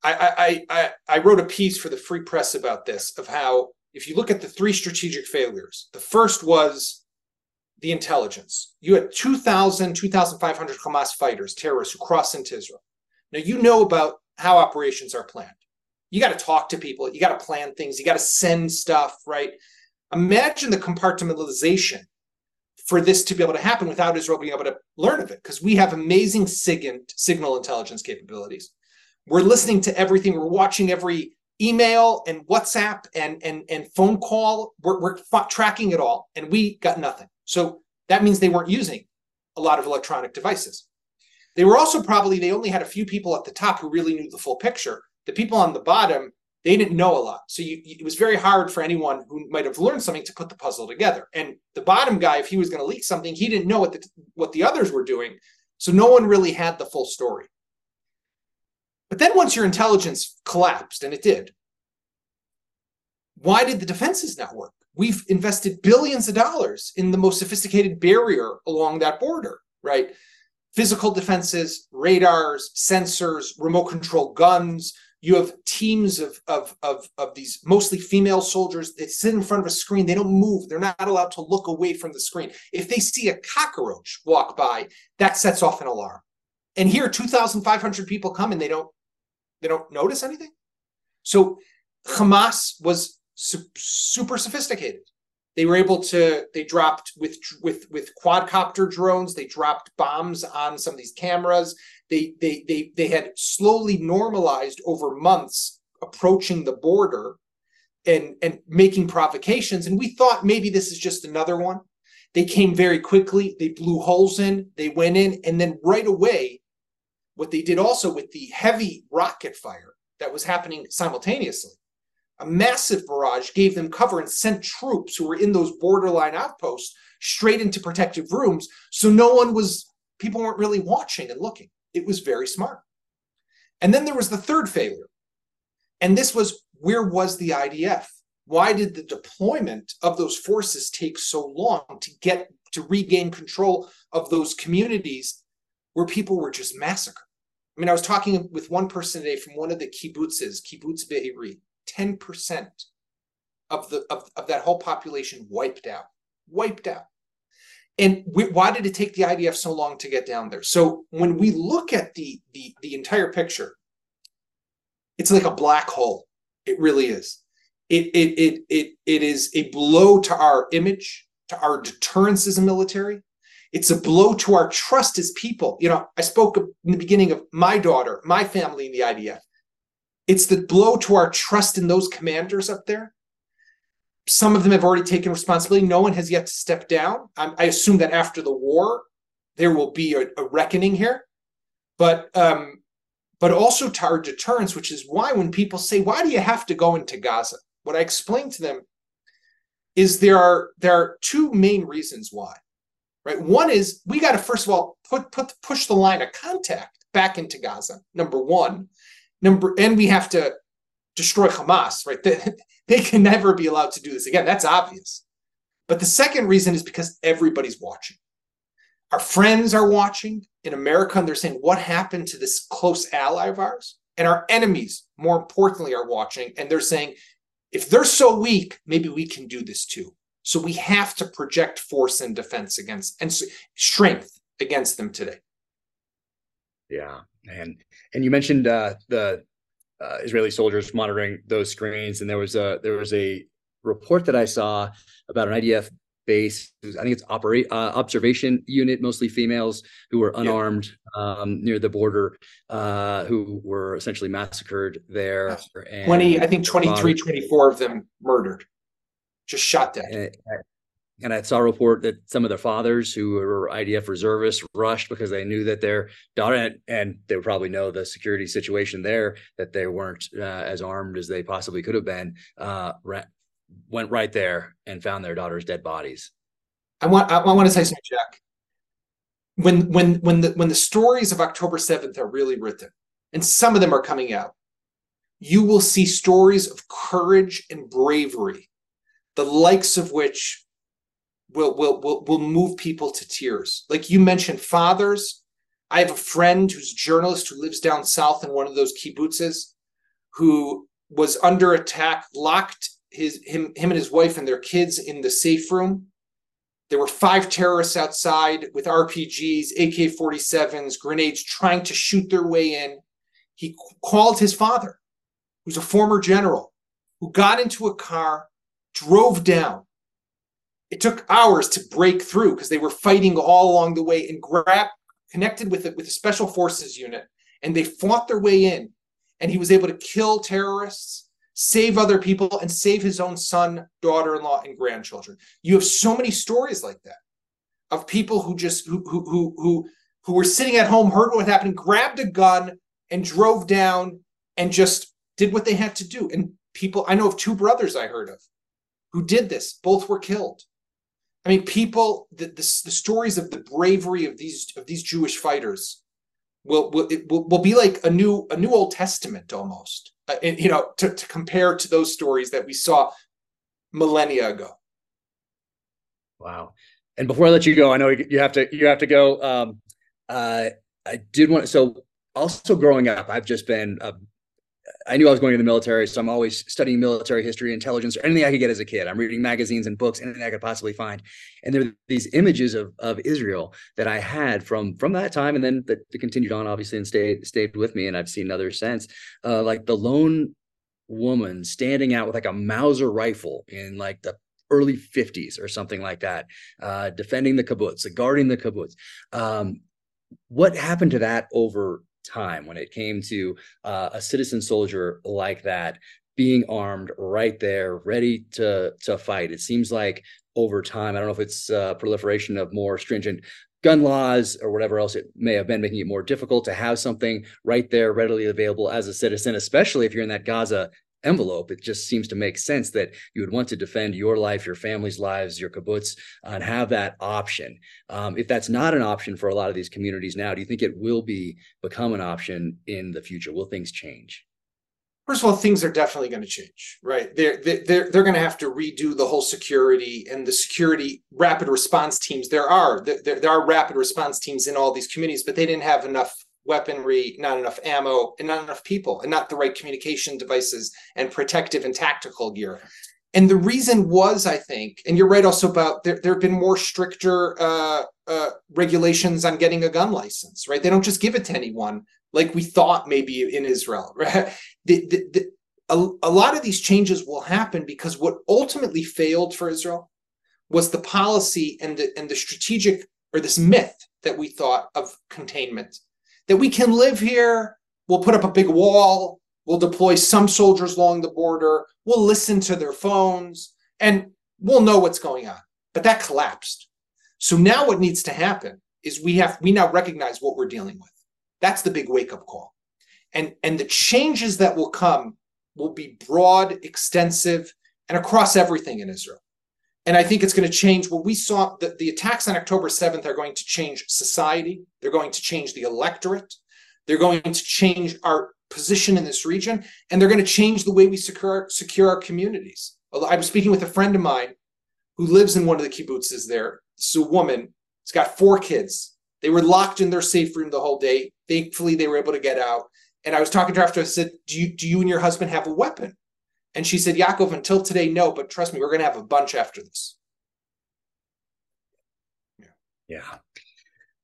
I, I, I, I wrote a piece for the Free Press about this of how if you look at the three strategic failures, the first was the intelligence. You had 2,000, 2,500 Hamas fighters, terrorists who crossed into Israel. Now you know about how operations are planned. You got to talk to people. You got to plan things. You got to send stuff, right? Imagine the compartmentalization for this to be able to happen without Israel being able to learn of it, because we have amazing SIGINT, signal intelligence capabilities. We're listening to everything. We're watching every email and WhatsApp and and and phone call. We're, we're tracking it all, and we got nothing. So that means they weren't using a lot of electronic devices. They were also probably they only had a few people at the top who really knew the full picture. The people on the bottom they didn't know a lot. So you, it was very hard for anyone who might have learned something to put the puzzle together. And the bottom guy, if he was going to leak something, he didn't know what the what the others were doing. So no one really had the full story. But then once your intelligence collapsed, and it did, why did the defenses not work? We've invested billions of dollars in the most sophisticated barrier along that border, right? Physical defenses, radars, sensors, remote control guns. You have teams of, of, of, of these mostly female soldiers that sit in front of a screen. They don't move. They're not allowed to look away from the screen. If they see a cockroach walk by, that sets off an alarm. And here, 2,500 people come and they don't they don't notice anything. So Hamas was su- super sophisticated. They were able to. They dropped with with with quadcopter drones. They dropped bombs on some of these cameras. They they they they had slowly normalized over months approaching the border and and making provocations. And we thought maybe this is just another one. They came very quickly. They blew holes in. They went in, and then right away what they did also with the heavy rocket fire that was happening simultaneously. A massive barrage gave them cover and sent troops who were in those borderline outposts straight into protective rooms. So no one was, people weren't really watching and looking. It was very smart. And then there was the third failure. And this was where was the IDF? Why did the deployment of those forces take so long to get to regain control of those communities where people were just massacred? I mean, I was talking with one person today from one of the kibbutzes, kibbutz Be'eri, 10% of the of, of that whole population wiped out. Wiped out. And we, why did it take the IDF so long to get down there? So when we look at the the the entire picture, it's like a black hole. It really is. It it it it it is a blow to our image, to our deterrence as a military. It's a blow to our trust as people. You know, I spoke in the beginning of my daughter, my family in the IDF. It's the blow to our trust in those commanders up there. Some of them have already taken responsibility. No one has yet to step down. I, I assume that after the war, there will be a, a reckoning here. But um, but also to our deterrence, which is why when people say, "Why do you have to go into Gaza?" What I explain to them is there are there are two main reasons why right? One is we got to first of all put put push the line of contact back into Gaza. Number one, number, and we have to destroy Hamas, right? They, they can never be allowed to do this again. That's obvious. But the second reason is because everybody's watching. Our friends are watching in America, and they're saying, "What happened to this close ally of ours?" And our enemies, more importantly, are watching, and they're saying, "If they're so weak, maybe we can do this too." So we have to project force and defense against and strength against them today. Yeah, and and you mentioned uh, the uh, Israeli soldiers monitoring those screens, and there was a there was a report that I saw about an IDF base. I think it's operate uh, observation unit, mostly females who were unarmed yeah. um, near the border, uh, who were essentially massacred there. Twenty, I think 23, 24 of them murdered just shot dead. And, and I saw a report that some of their fathers who were IDF reservists rushed because they knew that their daughter and, and they would probably know the security situation there that they weren't uh, as armed as they possibly could have been. Uh, went right there and found their daughter's dead bodies. I want I want to say something, Jack. When when when the when the stories of October seventh are really written, and some of them are coming out, you will see stories of courage and bravery the likes of which will will will, will move people to tears. Like you mentioned, fathers. I have a friend who's a journalist who lives down south in one of those kibbutzes, who was under attack, locked his him him and his wife and their kids in the safe room. There were five terrorists outside with RPGs, AK 47s, grenades, trying to shoot their way in. He called his father, who's a former general, who got into a car, drove down. It took hours to break through because they were fighting all along the way and grabbed, connected with it with a special forces unit, and they fought their way in. And he was able to kill terrorists, save other people, and save his own son, daughter-in-law, and grandchildren. You have so many stories like that of people who just who who who who, who were sitting at home, heard what happened, grabbed a gun, and drove down and just did what they had to do. And people, I know of two brothers I heard of who did this. Both were killed. I mean, people, the, the, the stories of the bravery of these of these Jewish fighters will will, it will, will be like a new a new Old Testament almost. Uh, and, you know, to, to compare to those stories that we saw millennia ago. Wow. And before I let you go, I know you have to you have to go. Um, uh, I did want so also growing up, I've just been a I knew I was going to the military, so I'm always studying military history, intelligence, or anything I could get as a kid. I'm reading magazines and books, anything I could possibly find. And there are these images of of Israel that I had from from that time, and then that, continued on, obviously, and stayed stayed with me. And I've seen others since, uh, like the lone woman standing out with like a Mauser rifle in like the early 50s or something like that, uh, defending the kibbutz, guarding the kibbutz. Um, what happened to that over time when it came to uh, a citizen soldier like that being armed right there ready to to fight. It seems like over time i don't know if it's uh, proliferation of more stringent gun laws or whatever else it may have been, making it more difficult to have something right there readily available as a citizen, especially if you're in that Gaza envelope. It just seems to make sense that you would want to defend your life, your family's lives, your kibbutz, and have that option. Um, if that's not an option for a lot of these communities now, do you think it will be become an option in the future? Will things change? First of all, things are definitely going to change, right? They're they're they're going to have to redo the whole security and the security rapid response teams. There are there, there are rapid response teams in all these communities, but they didn't have enough weaponry, not enough ammo, and not enough people, and not the right communication devices and protective and tactical gear. And the reason was, I think, and you're right also about there, there have been more stricter uh, uh, regulations on getting a gun license, right? They don't just give it to anyone like we thought maybe in Israel, right? The, the, the, a, a lot of these changes will happen because what ultimately failed for Israel was the policy and the, and the strategic or this myth that we thought of containment that we can live here. We'll put up a big wall. We'll deploy some soldiers along the border. We'll listen to their phones and we'll know what's going on. But that collapsed. So now what needs to happen is we have we now recognize what we're dealing with. That's the big wake up call. And and the changes that will come will be broad, extensive, and across everything in Israel. And I think it's going to change what we saw. that the attacks on October 7th are going to change society. They're going to change the electorate. They're going to change our position in this region. And they're going to change the way we secure, secure our communities. I was speaking with a friend of mine who lives in one of the kibbutzes there. It's a woman. It's got four kids. They were locked in their safe room the whole day. Thankfully, they were able to get out. And I was talking to her after I said, do you, do you and your husband have a weapon? And she said, Yaakov, until today, no, but trust me, we're going to have a bunch after this. Yeah. yeah.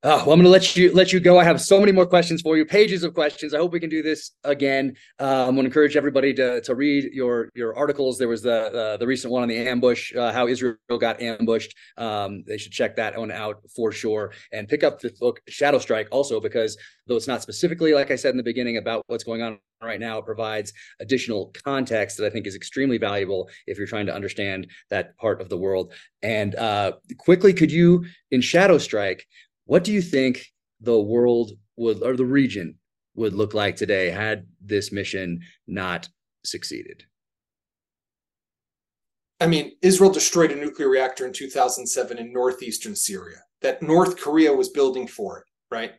Oh, well, I'm going to let you let you go. I have so many more questions for you, pages of questions. I hope we can do this again. I'm going to encourage everybody to to read your your articles. There was the uh, the recent one on the ambush, uh, how Israel got ambushed. Um, they should check that one out for sure, and pick up the book Shadow Strike also because though it's not specifically like I said in the beginning about what's going on right now, it provides additional context that I think is extremely valuable if you're trying to understand that part of the world. And uh, quickly, could you in Shadow Strike? What do you think the world would or the region would look like today had this mission not succeeded? I mean, Israel destroyed a nuclear reactor in 2007 in northeastern Syria that North Korea was building for it, right?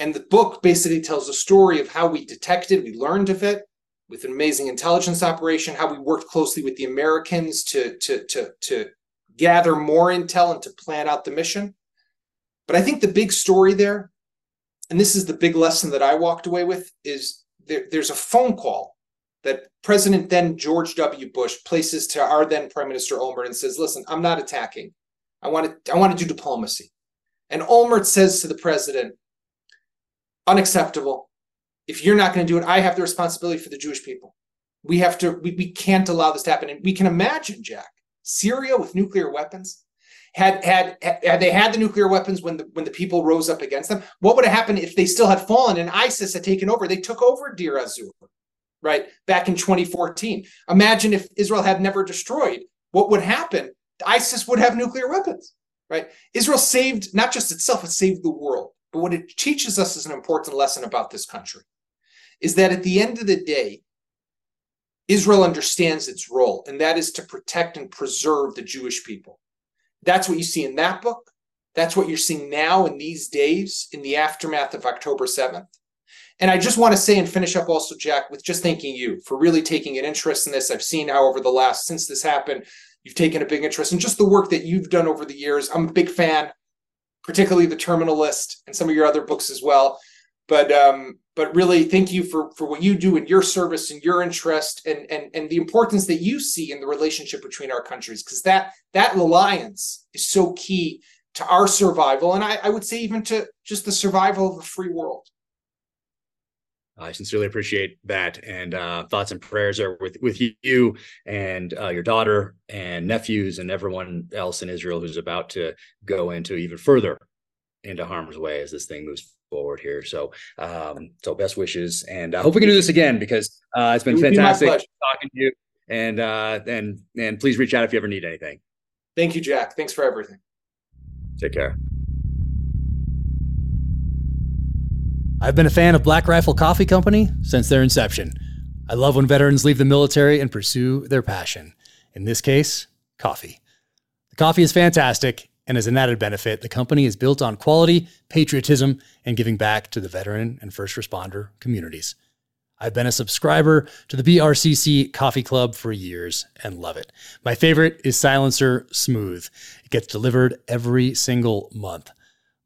And the book basically tells the story of how we detected, we learned of it with an amazing intelligence operation, how we worked closely with the Americans to, to, to, to gather more intel and to plan out the mission. But I think the big story there, and this is the big lesson that I walked away with, is there, there's a phone call that President then George W. Bush places to our then Prime Minister Olmert and says, "Listen, I'm not attacking. I want to I want to do diplomacy." And Olmert says to the president, "Unacceptable. If you're not going to do it, I have the responsibility for the Jewish people. We have to. We, we can't allow this to happen." And we can imagine, Jack, Syria with nuclear weapons had had had they had the nuclear weapons when the when the people rose up against them what would have happened if they still had fallen and isis had taken over they took over Deir ez-Zor right back in 2014 imagine if israel had never destroyed what would happen isis would have nuclear weapons right israel saved not just itself it saved the world but what it teaches us is an important lesson about this country is that at the end of the day israel understands its role and that is to protect and preserve the jewish people that's what you see in that book. That's what you're seeing now in these days in the aftermath of October 7th. And I just want to say and finish up also, Jack, with just thanking you for really taking an interest in this. I've seen how over the last, since this happened, you've taken a big interest in just the work that you've done over the years. I'm a big fan, particularly the Terminal List and some of your other books as well. But um, but really thank you for for what you do and your service and your interest and and and the importance that you see in the relationship between our countries because that that alliance is so key to our survival and I, I would say even to just the survival of the free world I sincerely appreciate that, and uh, thoughts and prayers are with with you and uh, your daughter and nephews and everyone else in Israel who's about to go into even further into harm's way as this thing moves forward here. So, um, so best wishes, and I hope we can do this again because uh, it's been it fantastic be talking to you. And uh, and and please reach out if you ever need anything. Thank you, Jack. Thanks for everything. Take care. I've been a fan of Black Rifle Coffee Company since their inception. I love when veterans leave the military and pursue their passion. In this case, coffee. The coffee is fantastic, and as an added benefit, the company is built on quality, patriotism, and giving back to the veteran and first responder communities. I've been a subscriber to the BRCC Coffee Club for years and love it. My favorite is Silencer Smooth. It gets delivered every single month.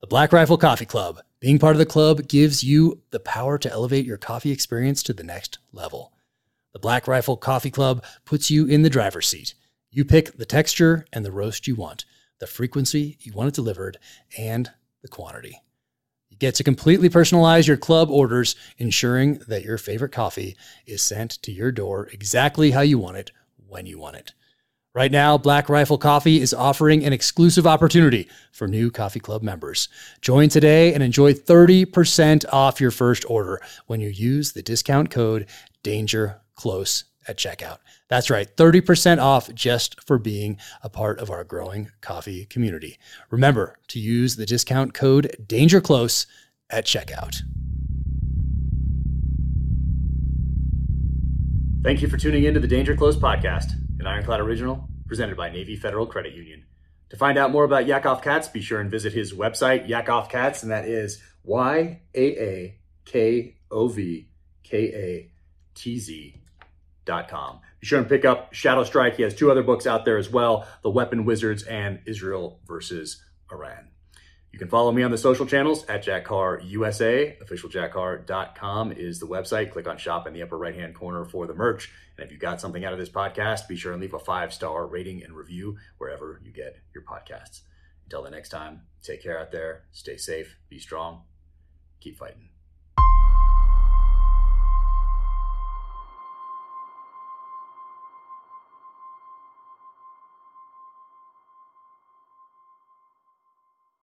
The Black Rifle Coffee Club. Being part of the club gives you the power to elevate your coffee experience to the next level. The Black Rifle Coffee Club puts you in the driver's seat. You pick the texture and the roast you want, the frequency you want it delivered, and the quantity. You get to completely personalize your club orders, ensuring that your favorite coffee is sent to your door exactly how you want it when you want it. Right now, Black Rifle Coffee is offering an exclusive opportunity for new Coffee Club members. Join today and enjoy 30% off your first order when you use the discount code DANGER close at checkout. That's right, 30% off just for being a part of our growing coffee community. Remember to use the discount code DANGERCLOSE at checkout. Thank you for tuning in to the Danger Close podcast, an Ironclad original presented by Navy Federal Credit Union. To find out more about Yaakov Katz, be sure and visit his website, Yaakov Katz, and that is Y A A K O V K A T Z dot Com. Be sure and pick up Shadow Strike. He has two other books out there as well The Weapon Wizards and Israel versus Iran. You can follow me on the social channels at Jack Carr USA. OfficialJackCarr.com is the website. Click on shop in the upper right hand corner for the merch. And if you got something out of this podcast, be sure and leave a five star rating and review wherever you get your podcasts. Until the next time, take care out there, stay safe, be strong, keep fighting.